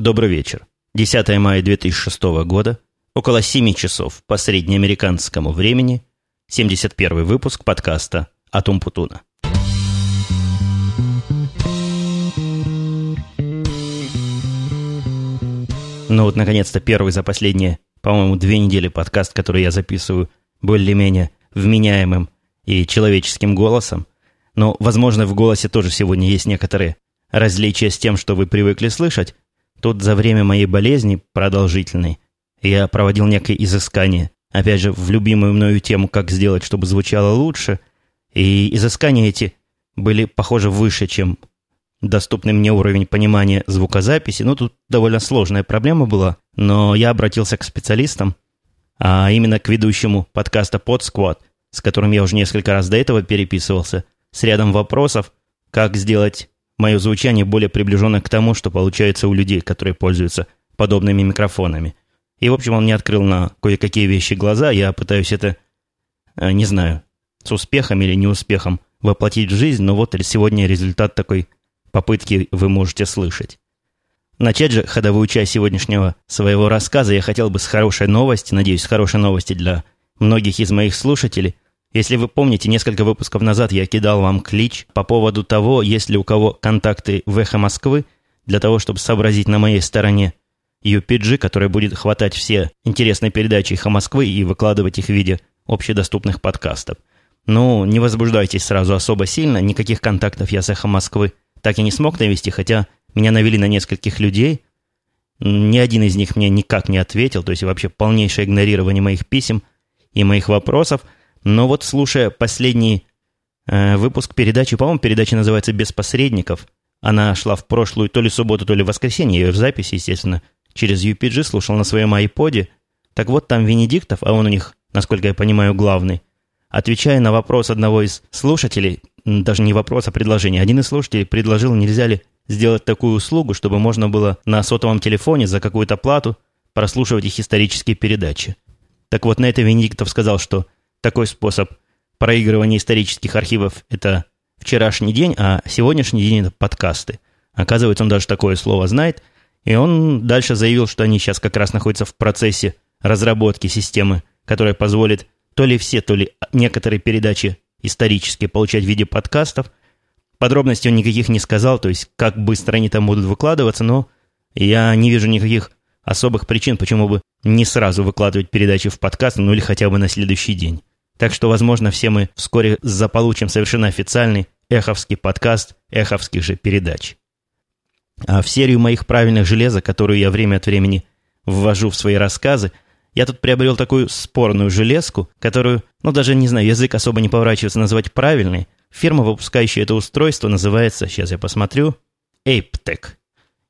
Добрый вечер. 10 мая 2006 года, около 7 часов по среднеамериканскому времени, 71 выпуск подкаста «Атум Путуна». Ну вот, наконец-то, первый за последние, по-моему, две недели подкаст, который я записываю более-менее вменяемым и человеческим голосом. Но, возможно, в голосе тоже сегодня есть некоторые различия с тем, что вы привыкли слышать. Тут за время моей болезни, продолжительной, я проводил некое изыскание, опять же, в любимую мною тему, как сделать, чтобы звучало лучше, и изыскания эти были, похоже, выше, чем доступный мне уровень понимания звукозаписи. Ну, тут довольно сложная проблема была, но я обратился к специалистам, а именно к ведущему подкаста PodSquad, с которым я уже несколько раз до этого переписывался, с рядом вопросов, как сделать мое звучание более приближенное к тому, что получается у людей, которые пользуются подобными микрофонами. И, в общем, он мне открыл на кое-какие вещи глаза. Я пытаюсь это, э, не знаю, с успехом или неуспехом воплотить в жизнь, но вот сегодня результат такой попытки вы можете слышать. Начать же ходовую часть сегодняшнего своего рассказа я хотел бы с хорошей новости, надеюсь, с хорошей новости для многих из моих слушателей. Если вы помните, несколько выпусков назад я кидал вам клич по поводу того, есть ли у кого контакты в «Эхо Москвы», для того, чтобы сообразить на моей стороне UPG, которая будет хватать все интересные передачи «Эхо Москвы» и выкладывать их в виде общедоступных подкастов. Ну, не возбуждайтесь сразу особо сильно, никаких контактов я с «Эхо Москвы» так и не смог навести, хотя меня навели на нескольких людей. Ни один из них мне никак не ответил, то есть вообще полнейшее игнорирование моих писем и моих вопросов. Но вот слушая последний э, выпуск передачи, по-моему, передача называется «Без посредников», она шла в прошлую то ли субботу, то ли воскресенье, я ее в записи, естественно, через UPG слушал на своем айподе. Так вот, там Венедиктов, а он у них, насколько я понимаю, главный, отвечая на вопрос одного из слушателей, даже не вопрос, а предложение. Один из слушателей предложил, нельзя ли сделать такую услугу, чтобы можно было на сотовом телефоне за какую-то плату прослушивать их исторические передачи. Так вот, на это Венедиктов сказал, что такой способ проигрывания исторических архивов – это вчерашний день, а сегодняшний день – это подкасты. Оказывается, он даже такое слово знает. И он дальше заявил, что они сейчас как раз находятся в процессе разработки системы, которая позволит то ли все, то ли некоторые передачи исторически получать в виде подкастов. Подробностей он никаких не сказал, то есть как быстро они там будут выкладываться, но я не вижу никаких особых причин, почему бы не сразу выкладывать передачи в подкаст, ну или хотя бы на следующий день. Так что, возможно, все мы вскоре заполучим совершенно официальный эховский подкаст эховских же передач. А в серию моих правильных железок, которую я время от времени ввожу в свои рассказы, я тут приобрел такую спорную железку, которую, ну даже не знаю, язык особо не поворачивается назвать правильной. Фирма, выпускающая это устройство, называется, сейчас я посмотрю, ApeTech.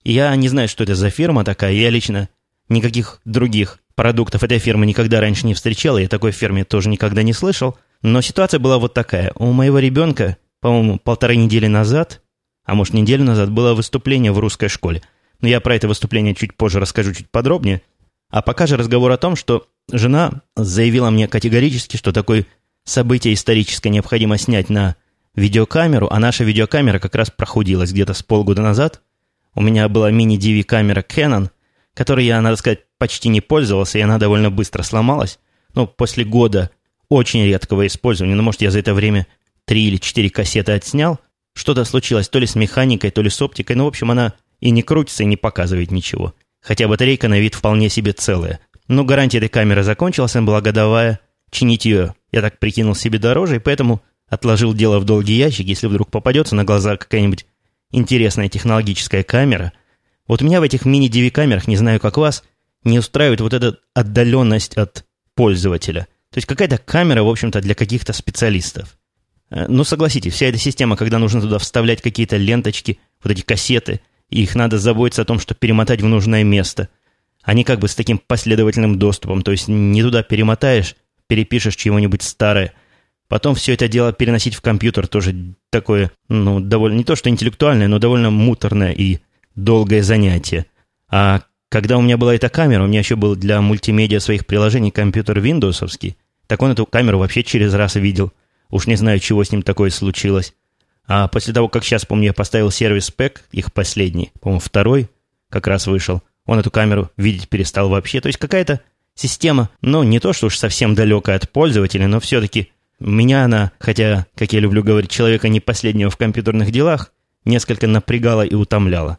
Я не знаю, что это за фирма такая, я лично никаких других продуктов этой фирмы никогда раньше не встречал, и о такой фирме тоже никогда не слышал. Но ситуация была вот такая. У моего ребенка, по-моему, полторы недели назад, а может неделю назад, было выступление в русской школе. Но я про это выступление чуть позже расскажу чуть подробнее. А пока же разговор о том, что жена заявила мне категорически, что такое событие историческое необходимо снять на видеокамеру, а наша видеокамера как раз прохудилась где-то с полгода назад. У меня была мини-DV-камера Canon, которой я, надо сказать, почти не пользовался, и она довольно быстро сломалась. Но после года очень редкого использования, ну, может, я за это время три или четыре кассеты отснял, что-то случилось то ли с механикой, то ли с оптикой, ну, в общем, она и не крутится, и не показывает ничего хотя батарейка на вид вполне себе целая. Но гарантия этой камеры закончилась, она была годовая. Чинить ее я так прикинул себе дороже, и поэтому отложил дело в долгий ящик, если вдруг попадется на глаза какая-нибудь интересная технологическая камера. Вот меня в этих мини-DV-камерах, не знаю как вас, не устраивает вот эта отдаленность от пользователя. То есть какая-то камера, в общем-то, для каких-то специалистов. Э, ну, согласитесь, вся эта система, когда нужно туда вставлять какие-то ленточки, вот эти кассеты, и их надо заботиться о том, чтобы перемотать в нужное место. Они как бы с таким последовательным доступом, то есть не туда перемотаешь, перепишешь чего-нибудь старое. Потом все это дело переносить в компьютер тоже такое, ну, довольно, не то что интеллектуальное, но довольно муторное и долгое занятие. А когда у меня была эта камера, у меня еще был для мультимедиа своих приложений компьютер виндовсовский, так он эту камеру вообще через раз видел. Уж не знаю, чего с ним такое случилось. А после того, как сейчас, помню, я поставил сервис пэк, их последний, по-моему, второй, как раз вышел. Он эту камеру видеть перестал вообще. То есть какая-то система, ну, не то, что уж совсем далекая от пользователя, но все-таки меня она, хотя, как я люблю говорить, человека не последнего в компьютерных делах, несколько напрягала и утомляла.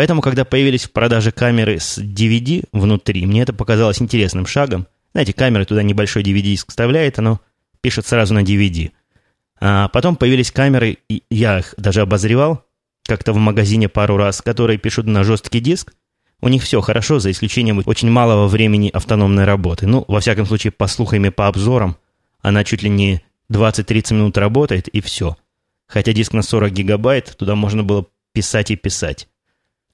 Поэтому, когда появились в продаже камеры с DVD внутри, мне это показалось интересным шагом. Знаете, камера туда небольшой DVD-диск вставляет, оно пишет сразу на DVD. А потом появились камеры, и я их даже обозревал, как-то в магазине пару раз, которые пишут на жесткий диск. У них все хорошо, за исключением очень малого времени автономной работы. Ну, во всяком случае, по слухам и по обзорам, она чуть ли не 20-30 минут работает, и все. Хотя диск на 40 гигабайт, туда можно было писать и писать.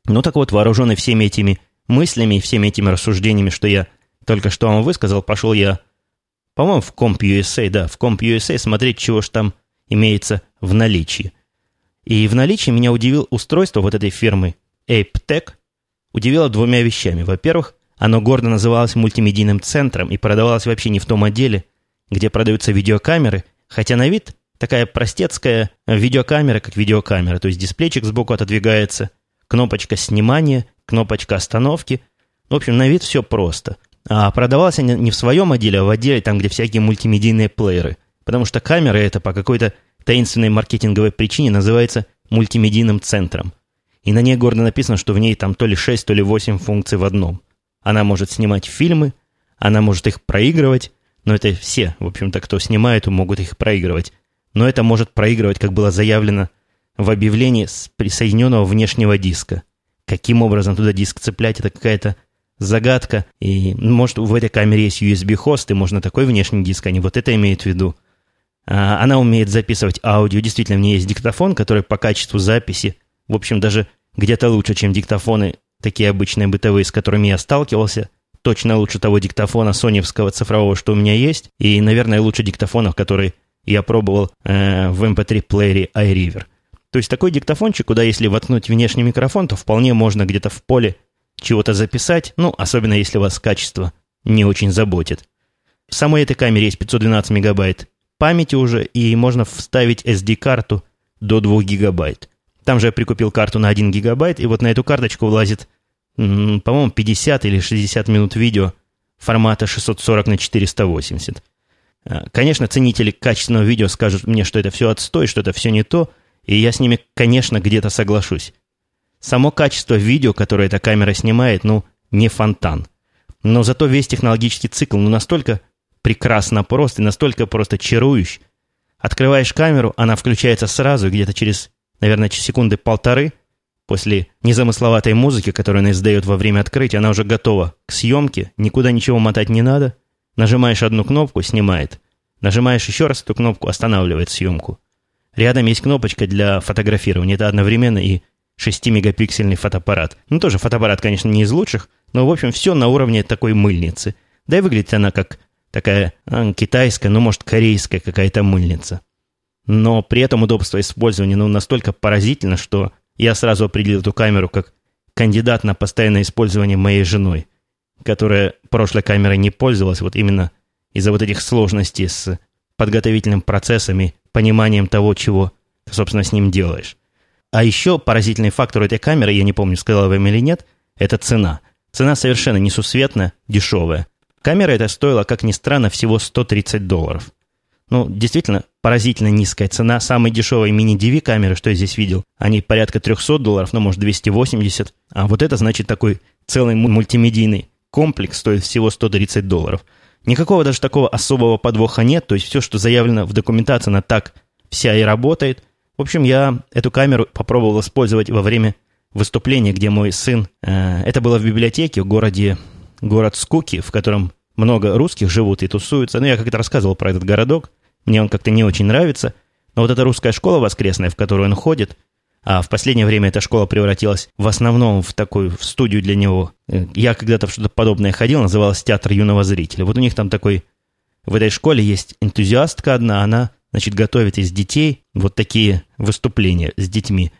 Ну так вот, вооруженный всеми этими мыслями и всеми этими рассуждениями, что я только что вам высказал, пошел я, по-моему, в Comp.USA, да, в Comp.USA смотреть, чего ж там имеется в наличии. И в наличии меня удивил устройство вот этой фирмы ApeTech, удивило двумя вещами. Во-первых, оно гордо называлось мультимедийным центром и продавалось вообще не в том отделе, где продаются видеокамеры, хотя на вид такая простецкая видеокамера, как видеокамера, то есть дисплейчик сбоку отодвигается, кнопочка снимания, кнопочка остановки. В общем, на вид все просто. А продавалась не в своем отделе, а в отделе, там, где всякие мультимедийные плееры. Потому что камера это по какой-то таинственной маркетинговой причине называется мультимедийным центром. И на ней гордо написано, что в ней там то ли 6, то ли 8 функций в одном. Она может снимать фильмы, она может их проигрывать, но это все, в общем-то, кто снимает, могут их проигрывать. Но это может проигрывать, как было заявлено в объявлении с присоединенного внешнего диска. Каким образом туда диск цеплять, это какая-то загадка. И, может, в этой камере есть USB-хост, и можно такой внешний диск, они вот это имеют в виду. А, она умеет записывать аудио. Действительно, в ней есть диктофон, который по качеству записи, в общем, даже где-то лучше, чем диктофоны, такие обычные бытовые, с которыми я сталкивался точно лучше того диктофона соневского цифрового, что у меня есть, и, наверное, лучше диктофонов, которые я пробовал э, в MP3-плеере эм iRiver. То есть такой диктофончик, куда если воткнуть внешний микрофон, то вполне можно где-то в поле чего-то записать, ну, особенно если вас качество не очень заботит. В самой этой камере есть 512 мегабайт памяти уже, и можно вставить SD-карту до 2 гигабайт. Там же я прикупил карту на 1 гигабайт, и вот на эту карточку влазит по-моему, 50 или 60 минут видео формата 640 на 480. А, конечно, ценители качественного видео скажут мне, что это все отстой, что это все не то, и я с ними, конечно, где-то соглашусь. Само качество видео, которое эта камера снимает, ну, не фонтан. Но зато весь технологический цикл, ну, настолько прекрасно прост и настолько просто чарующий. Открываешь камеру, она включается сразу, где-то через, наверное, секунды полторы – После незамысловатой музыки, которую она издает во время открытия, она уже готова к съемке, никуда ничего мотать не надо. Нажимаешь одну кнопку – снимает. Нажимаешь еще раз эту кнопку – останавливает съемку. Рядом есть кнопочка для фотографирования. Это одновременно и 6-мегапиксельный фотоаппарат. Ну, тоже фотоаппарат, конечно, не из лучших, но, в общем, все на уровне такой мыльницы. Да и выглядит она как такая а, китайская, ну, может, корейская какая-то мыльница. Но при этом удобство использования ну, настолько поразительно, что я сразу определил эту камеру как кандидат на постоянное использование моей женой, которая прошлой камерой не пользовалась вот именно из-за вот этих сложностей с подготовительным процессами, пониманием того, чего ты, собственно, с ним делаешь. А еще поразительный фактор этой камеры, я не помню, сказал я вам или нет, это цена. Цена совершенно несусветная, дешевая. Камера эта стоила, как ни странно, всего 130 долларов. Ну, действительно, поразительно низкая цена. Самые дешевые мини-DV камеры, что я здесь видел, они порядка 300 долларов, ну, может, 280. А вот это, значит, такой целый мультимедийный комплекс стоит всего 130 долларов. Никакого даже такого особого подвоха нет, то есть все, что заявлено в документации, она так вся и работает. В общем, я эту камеру попробовал использовать во время выступления, где мой сын... Э, это было в библиотеке в городе... Город Скуки, в котором много русских живут и тусуются. Ну, я как-то рассказывал про этот городок. Мне он как-то не очень нравится. Но вот эта русская школа воскресная, в которую он ходит, а в последнее время эта школа превратилась в основном в такую в студию для него. Я когда-то в что-то подобное ходил, называлось «Театр юного зрителя». Вот у них там такой... В этой школе есть энтузиастка одна, она, значит, готовит из детей вот такие выступления с детьми.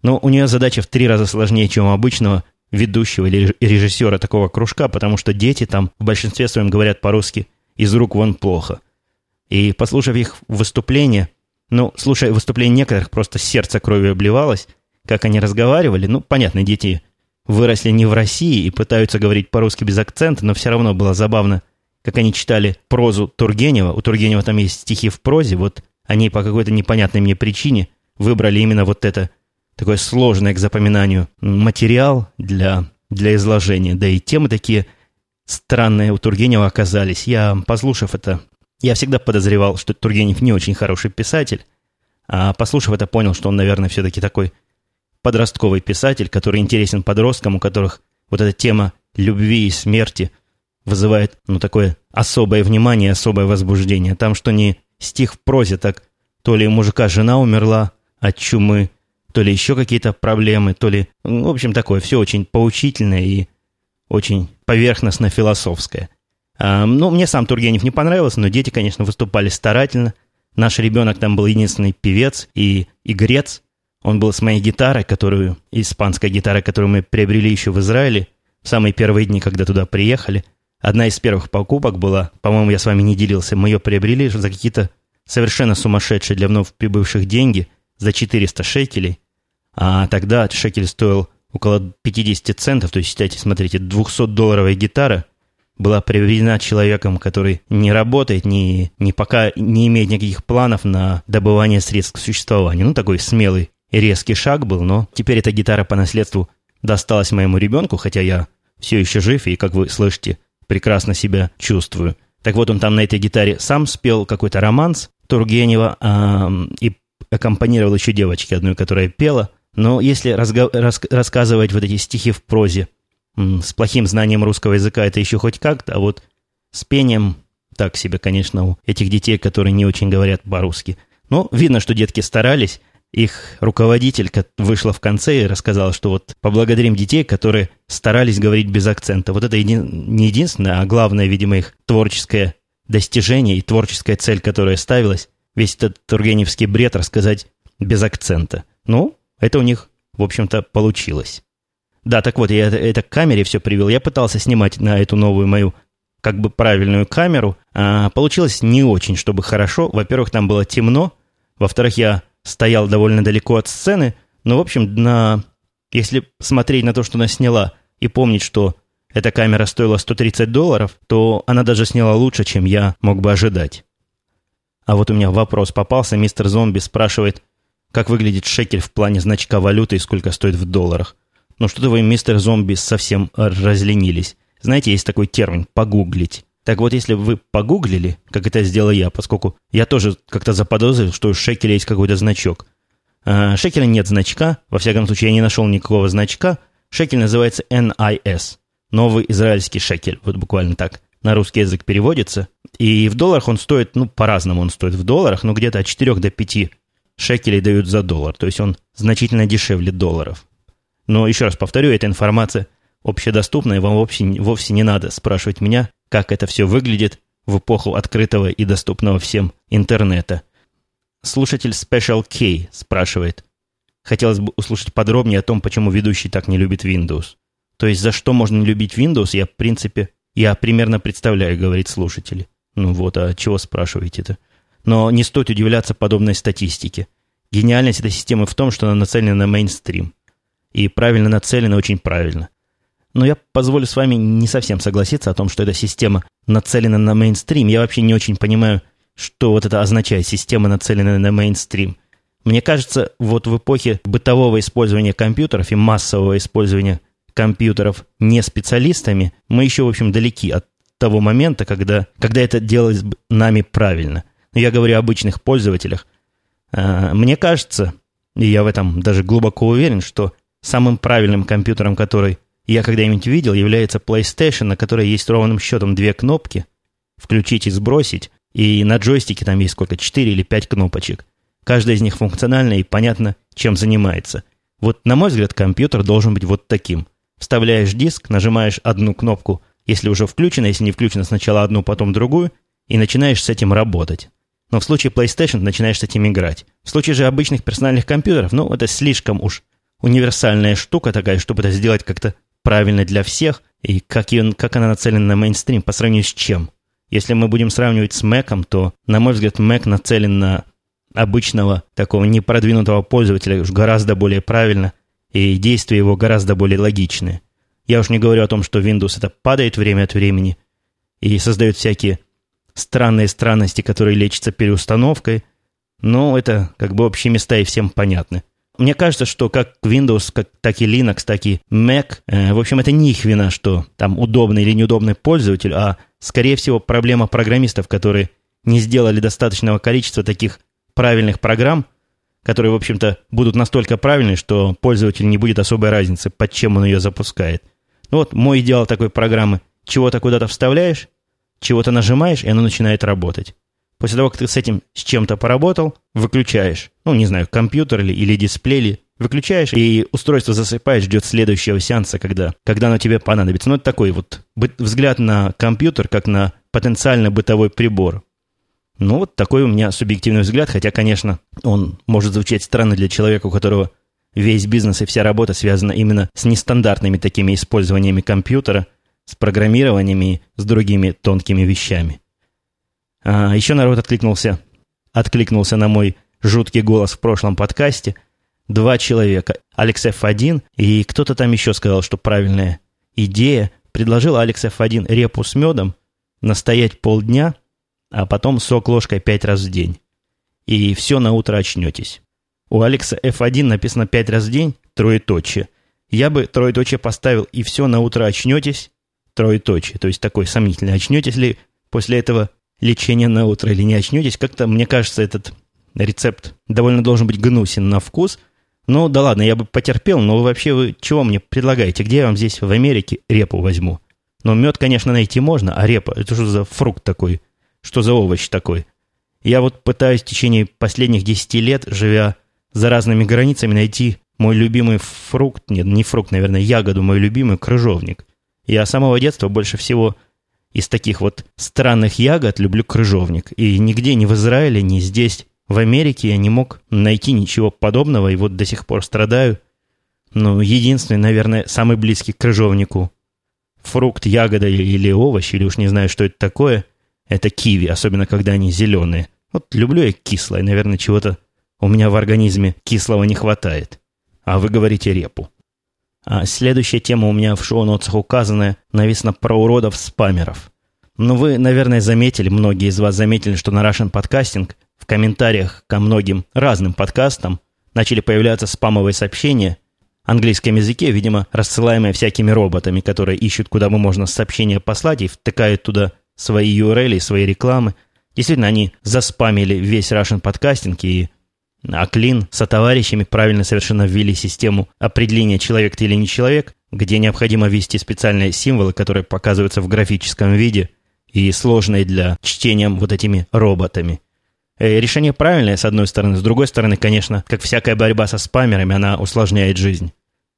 Но у нее задача в три раза сложнее, чем у обычного ведущего или режиссера такого кружка, потому что дети там в большинстве своем говорят по-русски из рук вон плохо. И послушав их выступление, ну, слушая выступление некоторых, просто сердце кровью обливалось, как они разговаривали. Ну, понятно, дети выросли не в России и пытаются говорить по-русски без акцента, но все равно было забавно, как они читали прозу Тургенева. У Тургенева там есть стихи в прозе, вот они по какой-то непонятной мне причине выбрали именно вот это такое сложное к запоминанию материал для, для изложения. Да и темы такие странные у Тургенева оказались. Я, послушав это, я всегда подозревал, что Тургенев не очень хороший писатель, а послушав это, понял, что он, наверное, все-таки такой подростковый писатель, который интересен подросткам, у которых вот эта тема любви и смерти вызывает, ну, такое особое внимание, особое возбуждение. Там что не стих в прозе, так то ли мужика жена умерла от чумы, то ли еще какие-то проблемы, то ли... Ну, в общем, такое все очень поучительное и очень поверхностно-философское. Ну, мне сам Тургенев не понравился, но дети, конечно, выступали старательно. Наш ребенок там был единственный певец и игрец, он был с моей гитарой, которую, испанской гитарой, которую мы приобрели еще в Израиле, в самые первые дни, когда туда приехали. Одна из первых покупок была, по-моему, я с вами не делился, мы ее приобрели за какие-то совершенно сумасшедшие для вновь прибывших деньги, за 400 шекелей. А тогда шекель стоил около 50 центов, то есть, считайте, смотрите, 200-долларовая гитара была приобретена человеком, который не работает, не, не пока не имеет никаких планов на добывание средств к существованию. Ну, такой смелый резкий шаг был, но теперь эта гитара по наследству досталась моему ребенку, хотя я все еще жив и, как вы слышите, прекрасно себя чувствую. Так вот, он там на этой гитаре сам спел какой-то романс Тургенева а, и аккомпанировал еще девочке одной, которая пела. Но если разга- рас- рассказывать вот эти стихи в прозе с плохим знанием русского языка, это еще хоть как-то, а вот с пением так себе, конечно, у этих детей, которые не очень говорят по-русски. Но видно, что детки старались, их руководитель вышла в конце и рассказала, что вот поблагодарим детей, которые старались говорить без акцента. Вот это не единственное, а главное, видимо, их творческое достижение и творческая цель, которая ставилась, весь этот тургеневский бред рассказать без акцента. Ну, это у них, в общем-то, получилось. Да, так вот, я это, к камере все привел. Я пытался снимать на эту новую мою как бы правильную камеру. А получилось не очень, чтобы хорошо. Во-первых, там было темно. Во-вторых, я стоял довольно далеко от сцены, но, в общем, на... если смотреть на то, что она сняла, и помнить, что эта камера стоила 130 долларов, то она даже сняла лучше, чем я мог бы ожидать. А вот у меня вопрос попался. Мистер Зомби спрашивает, как выглядит шекель в плане значка валюты и сколько стоит в долларах. Ну что-то вы, мистер Зомби, совсем разленились. Знаете, есть такой термин «погуглить». Так вот, если вы погуглили, как это сделал я, поскольку я тоже как-то заподозрил, что у шекеля есть какой-то значок. А, шекеля нет значка, во всяком случае, я не нашел никакого значка. Шекель называется NIS, новый израильский шекель, вот буквально так на русский язык переводится. И в долларах он стоит, ну, по-разному он стоит в долларах, но где-то от 4 до 5 шекелей дают за доллар, то есть он значительно дешевле долларов. Но еще раз повторю, эта информация общедоступная, вам вовсе, вовсе не надо спрашивать меня, как это все выглядит в эпоху открытого и доступного всем интернета. Слушатель Special K спрашивает. Хотелось бы услышать подробнее о том, почему ведущий так не любит Windows. То есть за что можно не любить Windows, я в принципе, я примерно представляю, говорит слушатель. Ну вот, а чего спрашиваете-то? Но не стоит удивляться подобной статистике. Гениальность этой системы в том, что она нацелена на мейнстрим. И правильно нацелена очень правильно. Но я позволю с вами не совсем согласиться о том, что эта система нацелена на мейнстрим. Я вообще не очень понимаю, что вот это означает, система нацелена на мейнстрим. Мне кажется, вот в эпохе бытового использования компьютеров и массового использования компьютеров не специалистами, мы еще, в общем, далеки от того момента, когда, когда это делалось нами правильно. Я говорю о обычных пользователях. А, мне кажется, и я в этом даже глубоко уверен, что самым правильным компьютером, который я когда-нибудь видел, является PlayStation, на которой есть ровным счетом две кнопки, включить и сбросить, и на джойстике там есть сколько, 4 или 5 кнопочек. Каждая из них функциональна и понятно, чем занимается. Вот, на мой взгляд, компьютер должен быть вот таким. Вставляешь диск, нажимаешь одну кнопку, если уже включено, если не включено, сначала одну, потом другую, и начинаешь с этим работать. Но в случае PlayStation начинаешь с этим играть. В случае же обычных персональных компьютеров, ну, это слишком уж универсальная штука такая, чтобы это сделать как-то правильно для всех, и как, ее, как она нацелена на мейнстрим, по сравнению с чем. Если мы будем сравнивать с Mac, то, на мой взгляд, Mac нацелен на обычного такого непродвинутого пользователя гораздо более правильно. и действия его гораздо более логичные. Я уж не говорю о том, что Windows это падает время от времени и создает всякие странные странности, которые лечатся переустановкой, но это как бы общие места и всем понятны. Мне кажется, что как Windows, как, так и Linux, так и Mac, э, в общем, это не их вина, что там удобный или неудобный пользователь, а, скорее всего, проблема программистов, которые не сделали достаточного количества таких правильных программ, которые, в общем-то, будут настолько правильны, что пользователь не будет особой разницы, под чем он ее запускает. Ну вот мой идеал такой программы. Чего-то куда-то вставляешь, чего-то нажимаешь, и оно начинает работать. После того, как ты с этим с чем-то поработал, выключаешь. Ну, не знаю, компьютер или, или дисплей, или выключаешь, и устройство засыпает, ждет следующего сеанса, когда, когда оно тебе понадобится. Ну, это такой вот взгляд на компьютер, как на потенциально бытовой прибор. Ну, вот такой у меня субъективный взгляд, хотя, конечно, он может звучать странно для человека, у которого весь бизнес и вся работа связана именно с нестандартными такими использованиями компьютера, с программированиями, с другими тонкими вещами. А, еще народ откликнулся, откликнулся на мой жуткий голос в прошлом подкасте. Два человека, Алекс F1 и кто-то там еще сказал, что правильная идея. Предложил Алекс F1 репу с медом, настоять полдня, а потом сок ложкой пять раз в день. И все на утро очнетесь. У Алекса F1 написано пять раз в день, троеточие. Я бы троеточие поставил, и все на утро очнетесь, троеточие. То есть такой сомнительный. Очнетесь ли после этого лечения на утро или не очнетесь? Как-то, мне кажется, этот рецепт довольно должен быть гнусен на вкус. Ну, да ладно, я бы потерпел, но вообще вы чего мне предлагаете? Где я вам здесь в Америке репу возьму? Но мед, конечно, найти можно, а репа, это что за фрукт такой? Что за овощ такой? Я вот пытаюсь в течение последних 10 лет, живя за разными границами, найти мой любимый фрукт, нет, не фрукт, наверное, ягоду, мой любимый крыжовник. Я с самого детства больше всего из таких вот странных ягод люблю крыжовник. И нигде, ни в Израиле, ни здесь, в Америке я не мог найти ничего подобного, и вот до сих пор страдаю. Ну, единственный, наверное, самый близкий к крыжовнику фрукт, ягода или овощ, или уж не знаю, что это такое, это киви, особенно когда они зеленые. Вот люблю я кислое, наверное, чего-то у меня в организме кислого не хватает. А вы говорите репу. А следующая тема у меня в шоу-нотах указанная, написано про уродов-спамеров. Ну, вы, наверное, заметили, многие из вас заметили, что на Russian Podcasting в комментариях ко многим разным подкастам начали появляться спамовые сообщения английском языке, видимо, рассылаемые всякими роботами, которые ищут, куда бы можно сообщения послать и втыкают туда свои URL, свои рекламы. Действительно, они заспамили весь Russian Podcasting и а Клин со товарищами правильно совершенно ввели систему определения, человек ты или не человек, где необходимо ввести специальные символы, которые показываются в графическом виде и сложные для чтения вот этими роботами. Э, решение правильное, с одной стороны. С другой стороны, конечно, как всякая борьба со спамерами, она усложняет жизнь.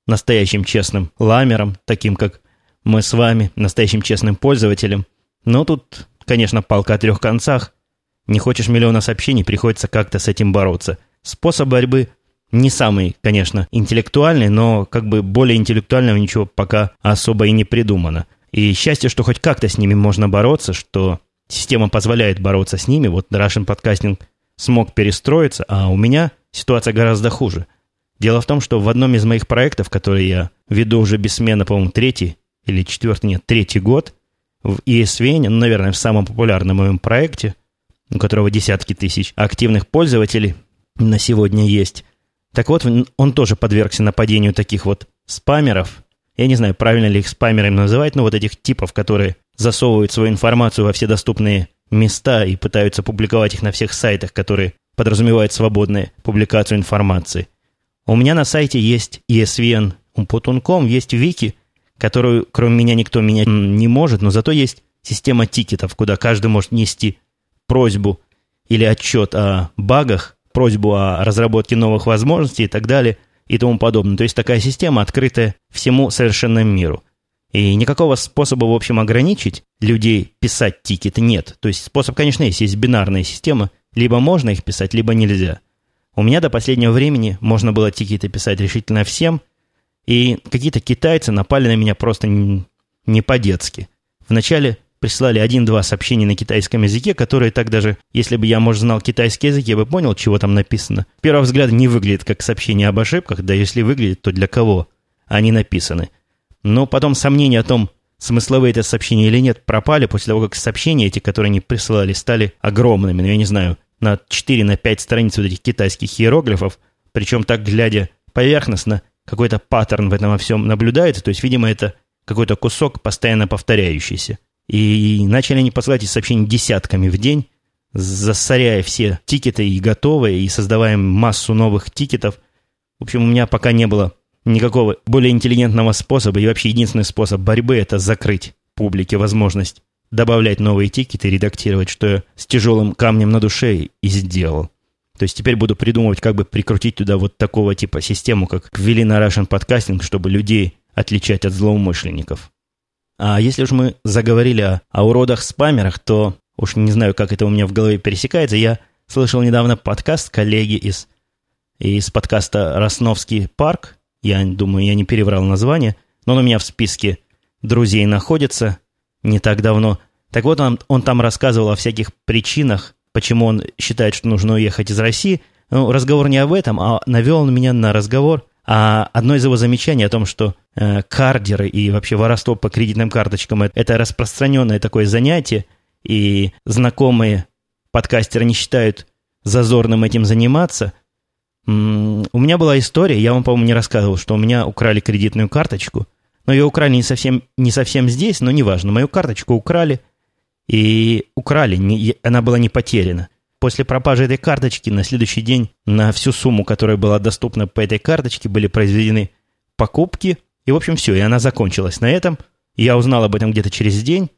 Настоящим честным ламером, таким как мы с вами, настоящим честным пользователем. Но тут, конечно, палка о трех концах. Не хочешь миллиона сообщений, приходится как-то с этим бороться – Способ борьбы не самый, конечно, интеллектуальный, но как бы более интеллектуального ничего пока особо и не придумано. И счастье, что хоть как-то с ними можно бороться, что система позволяет бороться с ними. Вот Russian Podcasting смог перестроиться, а у меня ситуация гораздо хуже. Дело в том, что в одном из моих проектов, которые я веду уже без смены, по-моему, третий или четвертый, нет, третий год, в ESVN, ну, наверное, в самом популярном моем проекте, у которого десятки тысяч активных пользователей – на сегодня есть. Так вот, он тоже подвергся нападению таких вот спамеров. Я не знаю, правильно ли их спамерами называть, но вот этих типов, которые засовывают свою информацию во все доступные места и пытаются публиковать их на всех сайтах, которые подразумевают свободную публикацию информации. У меня на сайте есть ESVN Umputunkom, есть вики, которую кроме меня никто менять не может, но зато есть система тикетов, куда каждый может нести просьбу или отчет о багах, просьбу о разработке новых возможностей и так далее и тому подобное. То есть такая система открытая всему совершенному миру. И никакого способа, в общем, ограничить людей писать тикеты нет. То есть способ, конечно, есть. Есть бинарная система. Либо можно их писать, либо нельзя. У меня до последнего времени можно было тикеты писать решительно всем. И какие-то китайцы напали на меня просто не по-детски. Вначале прислали один-два сообщения на китайском языке, которые так даже, если бы я, может, знал китайский язык, я бы понял, чего там написано. С первого взгляда не выглядит как сообщение об ошибках, да если выглядит, то для кого они написаны. Но потом сомнения о том, смысловые это сообщения или нет, пропали после того, как сообщения эти, которые они присылали, стали огромными. Ну, я не знаю, на 4 на 5 страниц вот этих китайских иероглифов, причем так глядя поверхностно, какой-то паттерн в этом во всем наблюдается, то есть, видимо, это какой-то кусок, постоянно повторяющийся. И начали они посылать эти сообщения десятками в день, засоряя все тикеты и готовые, и создавая массу новых тикетов. В общем, у меня пока не было никакого более интеллигентного способа, и вообще единственный способ борьбы – это закрыть публике возможность добавлять новые тикеты, редактировать, что я с тяжелым камнем на душе и сделал. То есть теперь буду придумывать, как бы прикрутить туда вот такого типа систему, как ввели на Russian Podcasting, чтобы людей отличать от злоумышленников. А если уж мы заговорили о, о уродах-спамерах, то уж не знаю, как это у меня в голове пересекается. Я слышал недавно подкаст коллеги из, из подкаста «Росновский парк». Я думаю, я не переврал название, но он у меня в списке друзей находится не так давно. Так вот, он, он там рассказывал о всяких причинах, почему он считает, что нужно уехать из России. Ну, разговор не об этом, а навел он меня на разговор а одно из его замечаний о том, что кардеры и вообще воровство по кредитным карточкам – это распространенное такое занятие, и знакомые подкастеры не считают зазорным этим заниматься. У меня была история, я вам, по-моему, не рассказывал, что у меня украли кредитную карточку, но ее украли не совсем, не совсем здесь, но неважно. Мою карточку украли, и украли, не, она была не потеряна. После пропажи этой карточки на следующий день на всю сумму, которая была доступна по этой карточке, были произведены покупки. И, в общем, все, и она закончилась на этом. Я узнал об этом где-то через день,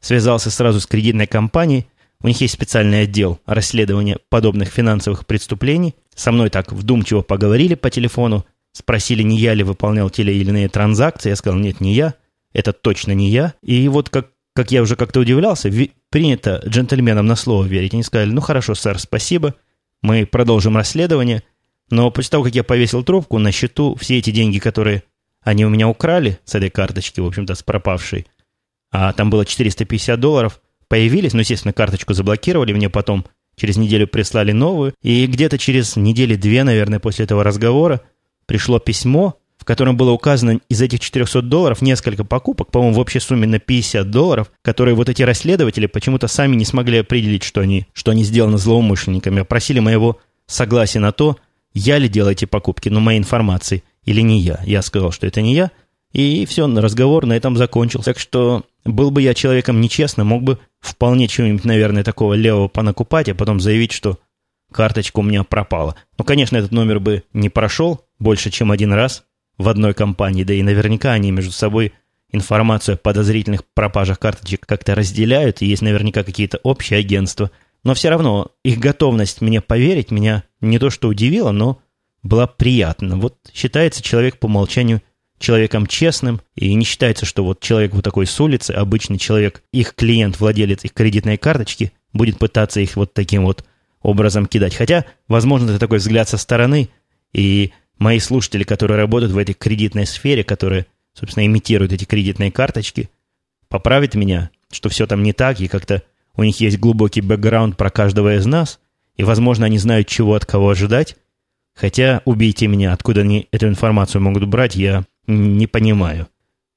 связался сразу с кредитной компанией. У них есть специальный отдел расследования подобных финансовых преступлений. Со мной так вдумчиво поговорили по телефону, спросили, не я ли выполнял те или иные транзакции. Я сказал, нет, не я, это точно не я. И вот как как я уже как-то удивлялся, принято джентльменам на слово верить. Они сказали, ну хорошо, сэр, спасибо, мы продолжим расследование. Но после того, как я повесил трубку, на счету все эти деньги, которые они у меня украли с этой карточки, в общем-то, с пропавшей, а там было 450 долларов, появились, ну, естественно, карточку заблокировали, мне потом через неделю прислали новую, и где-то через недели-две, наверное, после этого разговора пришло письмо, котором было указано из этих 400 долларов несколько покупок, по-моему, в общей сумме на 50 долларов, которые вот эти расследователи почему-то сами не смогли определить, что они, что они сделаны злоумышленниками, просили моего согласия на то, я ли делал эти покупки, но моей информации, или не я. Я сказал, что это не я, и все, разговор на этом закончился. Так что был бы я человеком нечестным, мог бы вполне чего-нибудь, наверное, такого левого понакупать, а потом заявить, что карточка у меня пропала. Ну, конечно, этот номер бы не прошел больше, чем один раз, в одной компании, да и наверняка они между собой информацию о подозрительных пропажах карточек как-то разделяют, и есть наверняка какие-то общие агентства. Но все равно их готовность мне поверить меня не то что удивила, но была приятна. Вот считается человек по умолчанию человеком честным, и не считается, что вот человек вот такой с улицы, обычный человек, их клиент, владелец их кредитной карточки, будет пытаться их вот таким вот образом кидать. Хотя, возможно, это такой взгляд со стороны, и мои слушатели, которые работают в этой кредитной сфере, которые, собственно, имитируют эти кредитные карточки, поправят меня, что все там не так, и как-то у них есть глубокий бэкграунд про каждого из нас, и, возможно, они знают, чего от кого ожидать. Хотя, убейте меня, откуда они эту информацию могут брать, я не понимаю.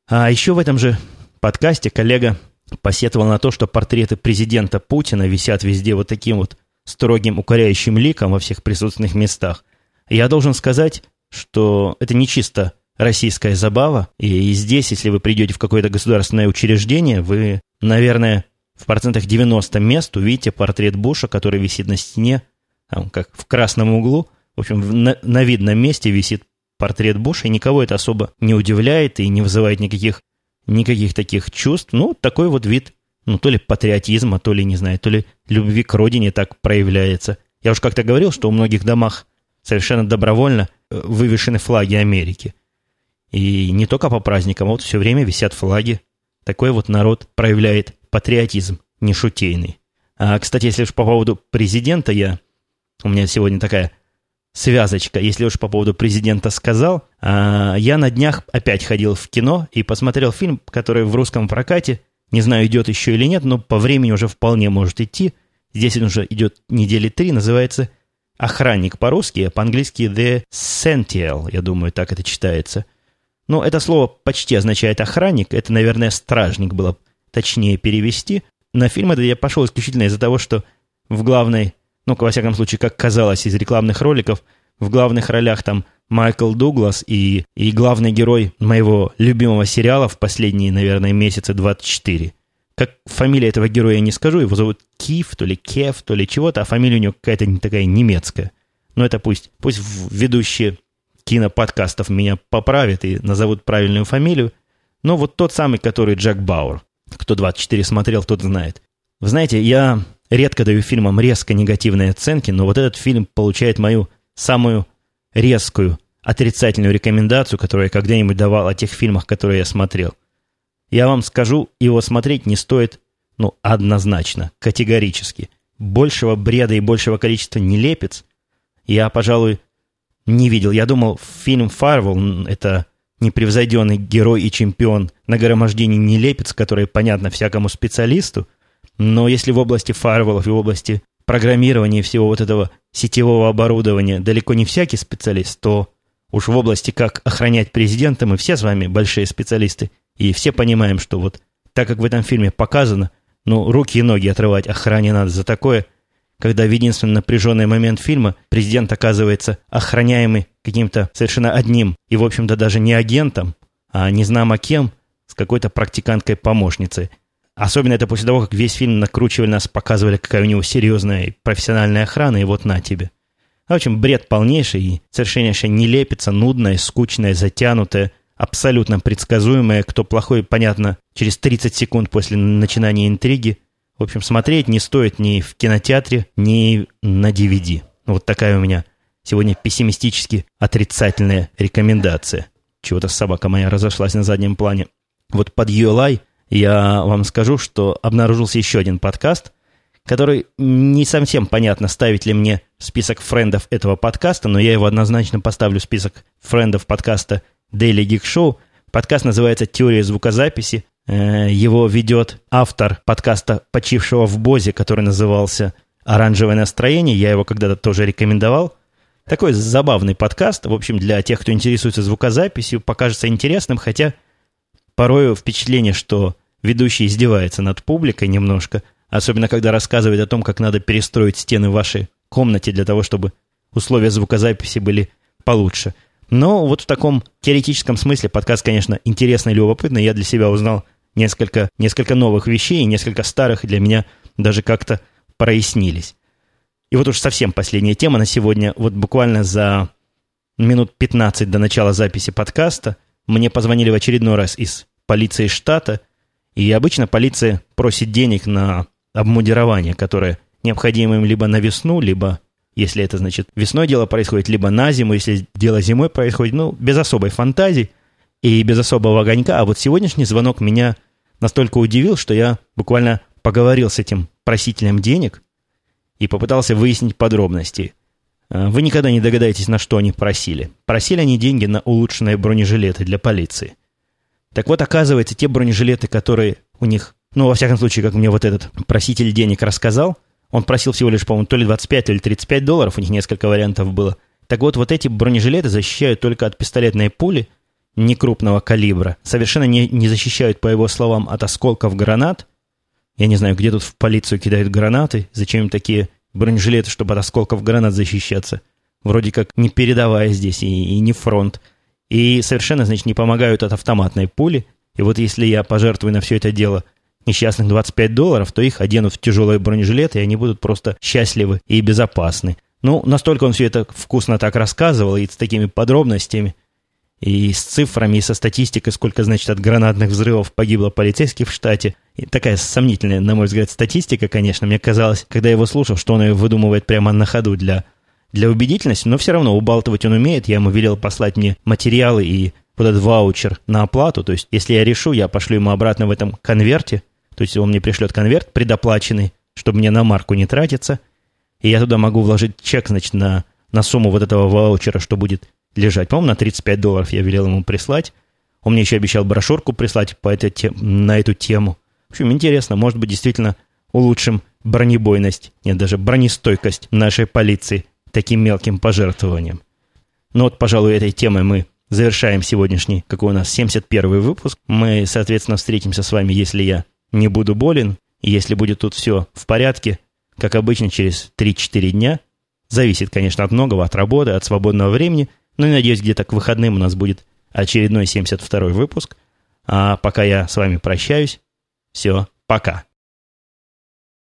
А еще в этом же подкасте коллега посетовал на то, что портреты президента Путина висят везде вот таким вот строгим укоряющим ликом во всех присутственных местах. Я должен сказать, что это не чисто российская забава, и здесь, если вы придете в какое-то государственное учреждение, вы, наверное, в процентах 90 мест увидите портрет Буша, который висит на стене, там, как в красном углу. В общем, на, на видном месте висит портрет Буша, и никого это особо не удивляет и не вызывает никаких, никаких таких чувств. Ну, такой вот вид, ну, то ли патриотизма, то ли, не знаю, то ли любви к родине так проявляется. Я уж как-то говорил, что у многих домах совершенно добровольно э, вывешены флаги Америки. И не только по праздникам, а вот все время висят флаги. Такой вот народ проявляет патриотизм нешутейный. А, кстати, если уж по поводу президента я... У меня сегодня такая связочка. Если уж по поводу президента сказал, а, я на днях опять ходил в кино и посмотрел фильм, который в русском прокате Не знаю, идет еще или нет, но по времени уже вполне может идти. Здесь он уже идет недели три, называется «Охранник» по-русски, а по-английски «The Sentinel», я думаю, так это читается. Но это слово почти означает «охранник», это, наверное, «стражник» было точнее перевести. На фильм это я пошел исключительно из-за того, что в главной, ну, во всяком случае, как казалось из рекламных роликов, в главных ролях там Майкл Дуглас и, и главный герой моего любимого сериала в последние, наверное, месяцы 24. Как фамилия этого героя я не скажу, его зовут Киф, то ли Кев, то ли чего-то, а фамилия у него какая-то не такая немецкая. Но это пусть, пусть ведущие киноподкастов меня поправят и назовут правильную фамилию. Но вот тот самый, который Джек Бауэр. Кто 24 смотрел, тот знает. Вы знаете, я редко даю фильмам резко негативные оценки, но вот этот фильм получает мою самую резкую отрицательную рекомендацию, которую я когда-нибудь давал о тех фильмах, которые я смотрел. Я вам скажу, его смотреть не стоит, ну, однозначно, категорически. Большего бреда и большего количества нелепец я, пожалуй, не видел. Я думал, фильм «Фарвелл» — это непревзойденный герой и чемпион нагромождений нелепец, который понятно всякому специалисту, но если в области фаерволов и в области программирования всего вот этого сетевого оборудования далеко не всякий специалист, то уж в области как охранять президента мы все с вами большие специалисты, и все понимаем, что вот так как в этом фильме показано, ну, руки и ноги отрывать охране надо за такое, когда в единственный напряженный момент фильма президент оказывается охраняемый каким-то совершенно одним и, в общем-то, даже не агентом, а не знамо кем, с какой-то практиканткой-помощницей. Особенно это после того, как весь фильм накручивали нас, показывали, какая у него серьезная профессиональная охрана, и вот на тебе. В общем, бред полнейший и совершеннейшая нелепица, нудная, скучная, затянутая, абсолютно предсказуемая, кто плохой, понятно, через 30 секунд после начинания интриги. В общем, смотреть не стоит ни в кинотеатре, ни на DVD. Вот такая у меня сегодня пессимистически отрицательная рекомендация. Чего-то собака моя разошлась на заднем плане. Вот под ULI я вам скажу, что обнаружился еще один подкаст, который не совсем понятно, ставить ли мне список френдов этого подкаста, но я его однозначно поставлю в список френдов подкаста Daily Geek Show. Подкаст называется «Теория звукозаписи». Э, его ведет автор подкаста «Почившего в Бозе», который назывался «Оранжевое настроение». Я его когда-то тоже рекомендовал. Такой забавный подкаст. В общем, для тех, кто интересуется звукозаписью, покажется интересным, хотя порою впечатление, что ведущий издевается над публикой немножко, особенно когда рассказывает о том, как надо перестроить стены в вашей комнате для того, чтобы условия звукозаписи были получше. Но вот в таком теоретическом смысле подкаст, конечно, интересный и любопытный. Я для себя узнал несколько, несколько новых вещей, несколько старых для меня даже как-то прояснились. И вот уж совсем последняя тема на сегодня. Вот буквально за минут 15 до начала записи подкаста мне позвонили в очередной раз из полиции штата, и обычно полиция просит денег на обмундирование, которое необходимо им либо на весну, либо, если это значит весной дело происходит, либо на зиму, если дело зимой происходит, ну, без особой фантазии и без особого огонька. А вот сегодняшний звонок меня настолько удивил, что я буквально поговорил с этим просителем денег и попытался выяснить подробности. А, вы никогда не догадаетесь, на что они просили. Просили они деньги на улучшенные бронежилеты для полиции. Так вот, оказывается, те бронежилеты, которые у них, ну, во всяком случае, как мне вот этот проситель денег рассказал, он просил всего лишь, по-моему, то ли 25, то ли 35 долларов, у них несколько вариантов было. Так вот, вот эти бронежилеты защищают только от пистолетной пули некрупного калибра, совершенно не, не защищают, по его словам, от осколков гранат. Я не знаю, где тут в полицию кидают гранаты, зачем им такие бронежилеты, чтобы от осколков гранат защищаться. Вроде как не передовая здесь и, и не фронт. И совершенно, значит, не помогают от автоматной пули. И вот если я пожертвую на все это дело несчастных 25 долларов, то их оденут в тяжелые бронежилеты, и они будут просто счастливы и безопасны. Ну, настолько он все это вкусно так рассказывал, и с такими подробностями, и с цифрами, и со статистикой, сколько, значит, от гранатных взрывов погибло полицейских в штате. И такая сомнительная, на мой взгляд, статистика, конечно. Мне казалось, когда я его слушал, что он ее выдумывает прямо на ходу для для убедительности, но все равно убалтывать он умеет. Я ему велел послать мне материалы и вот этот ваучер на оплату. То есть, если я решу, я пошлю ему обратно в этом конверте. То есть, он мне пришлет конверт предоплаченный, чтобы мне на марку не тратиться. И я туда могу вложить чек, значит, на, на сумму вот этого ваучера, что будет лежать. По-моему, на 35 долларов я велел ему прислать. Он мне еще обещал брошюрку прислать по этой тем, на эту тему. В общем, интересно, может быть, действительно улучшим бронебойность, нет, даже бронестойкость нашей полиции таким мелким пожертвованием. Ну вот, пожалуй, этой темой мы завершаем сегодняшний, какой у нас, 71 выпуск. Мы, соответственно, встретимся с вами, если я не буду болен, и если будет тут все в порядке, как обычно, через 3-4 дня. Зависит, конечно, от многого, от работы, от свободного времени, но и надеюсь, где-то к выходным у нас будет очередной 72 выпуск. А пока я с вами прощаюсь, все, пока.